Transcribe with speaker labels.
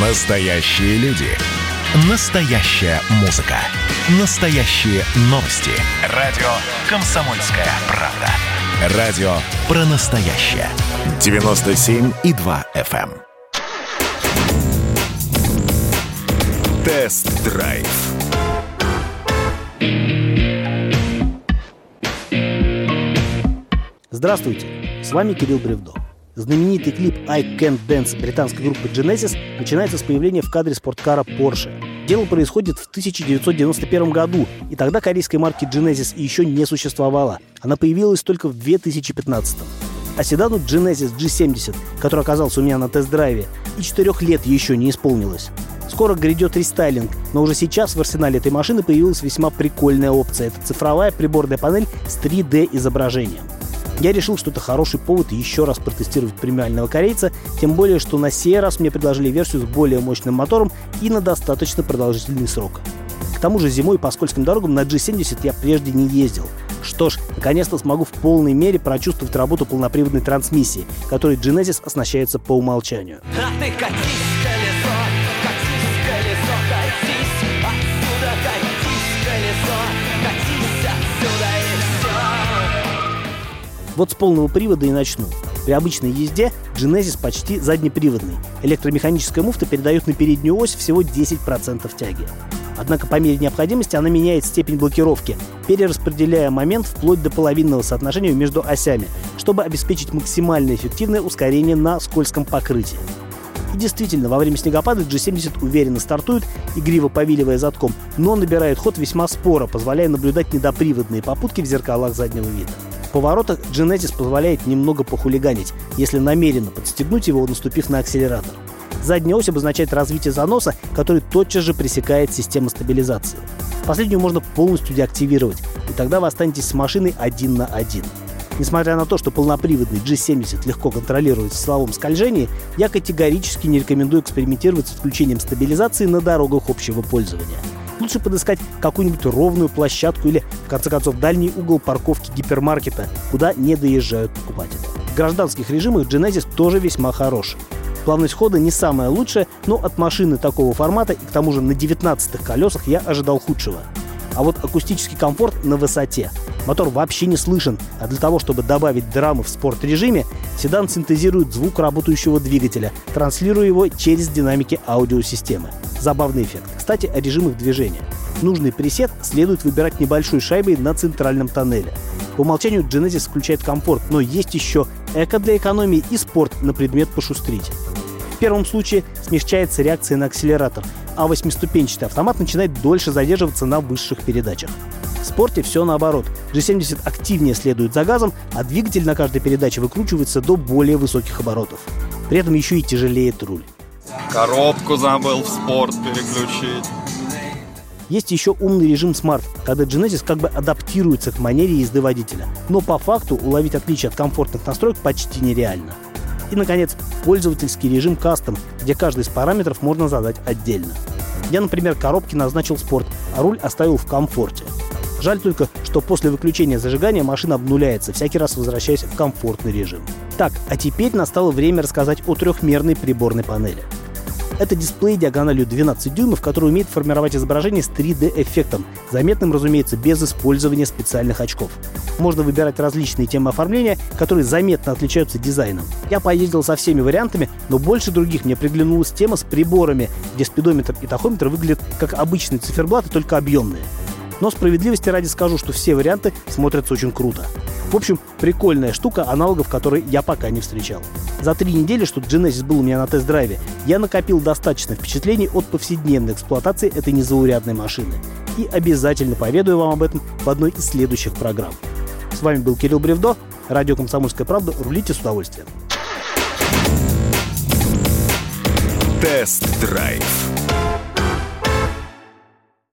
Speaker 1: Настоящие люди. Настоящая музыка. Настоящие новости. Радио «Комсомольская правда». Радио про настоящее. 97,2 FM. эм. Тест-драйв.
Speaker 2: Здравствуйте, с вами Кирилл Бревдо. Знаменитый клип «I Can't Dance» британской группы Genesis начинается с появления в кадре спорткара Porsche. Дело происходит в 1991 году, и тогда корейской марки Genesis еще не существовало. Она появилась только в 2015. А седану Genesis G70, который оказался у меня на тест-драйве, и четырех лет еще не исполнилось. Скоро грядет рестайлинг, но уже сейчас в арсенале этой машины появилась весьма прикольная опция. Это цифровая приборная панель с 3D-изображением. Я решил, что это хороший повод еще раз протестировать премиального корейца, тем более, что на сей раз мне предложили версию с более мощным мотором и на достаточно продолжительный срок. К тому же зимой по скользким дорогам на G70 я прежде не ездил. Что ж, наконец-то смогу в полной мере прочувствовать работу полноприводной трансмиссии, которой Genesis оснащается по умолчанию.
Speaker 3: А ты катись,
Speaker 2: Вот с полного привода и начну. При обычной езде Genesis почти заднеприводный. Электромеханическая муфта передает на переднюю ось всего 10% тяги. Однако по мере необходимости она меняет степень блокировки, перераспределяя момент вплоть до половинного соотношения между осями, чтобы обеспечить максимально эффективное ускорение на скользком покрытии. И действительно, во время снегопада G70 уверенно стартует, игриво повиливая задком, но набирает ход весьма споро, позволяя наблюдать недоприводные попутки в зеркалах заднего вида. Поворотах Genesis позволяет немного похулиганить, если намеренно подстегнуть его, наступив на акселератор. Задняя ось обозначает развитие заноса, который тотчас же пресекает система стабилизации. Последнюю можно полностью деактивировать, и тогда вы останетесь с машиной один на один. Несмотря на то, что полноприводный G70 легко контролирует в силовом скольжении, я категорически не рекомендую экспериментировать с включением стабилизации на дорогах общего пользования. Лучше подыскать какую-нибудь ровную площадку или, в конце концов, дальний угол парковки гипермаркета, куда не доезжают покупатели. В гражданских режимах Genesis тоже весьма хорош. Плавность хода не самая лучшая, но от машины такого формата и к тому же на 19 колесах я ожидал худшего. А вот акустический комфорт на высоте. Мотор вообще не слышен, а для того, чтобы добавить драмы в спорт-режиме, седан синтезирует звук работающего двигателя, транслируя его через динамики аудиосистемы. Забавный эффект. Кстати, о режимах движения. Нужный пресет следует выбирать небольшой шайбой на центральном тоннеле. По умолчанию Genesis включает комфорт, но есть еще эко для экономии и спорт на предмет пошустрить. В первом случае смягчается реакция на акселератор, а восьмиступенчатый автомат начинает дольше задерживаться на высших передачах. В спорте все наоборот. G70 активнее следует за газом, а двигатель на каждой передаче выкручивается до более высоких оборотов. При этом еще и тяжелеет руль.
Speaker 4: Коробку забыл в спорт переключить.
Speaker 2: Есть еще умный режим Smart, когда Genesis как бы адаптируется к манере езды водителя. Но по факту уловить отличие от комфортных настроек почти нереально. И, наконец, пользовательский режим Custom, где каждый из параметров можно задать отдельно. Я, например, коробки назначил спорт, а руль оставил в комфорте. Жаль только, что после выключения зажигания машина обнуляется, всякий раз возвращаясь в комфортный режим. Так, а теперь настало время рассказать о трехмерной приборной панели. Это дисплей диагональю 12 дюймов, который умеет формировать изображение с 3D-эффектом, заметным, разумеется, без использования специальных очков. Можно выбирать различные темы оформления, которые заметно отличаются дизайном. Я поездил со всеми вариантами, но больше других мне приглянулась тема с приборами, где спидометр и тахометр выглядят как обычные циферблаты, только объемные. Но справедливости ради скажу, что все варианты смотрятся очень круто. В общем, прикольная штука, аналогов которой я пока не встречал. За три недели, что Genesis был у меня на тест-драйве, я накопил достаточно впечатлений от повседневной эксплуатации этой незаурядной машины. И обязательно поведаю вам об этом в одной из следующих программ. С вами был Кирилл Бревдо, радио «Комсомольская правда». Рулите с удовольствием.
Speaker 1: Тест-драйв.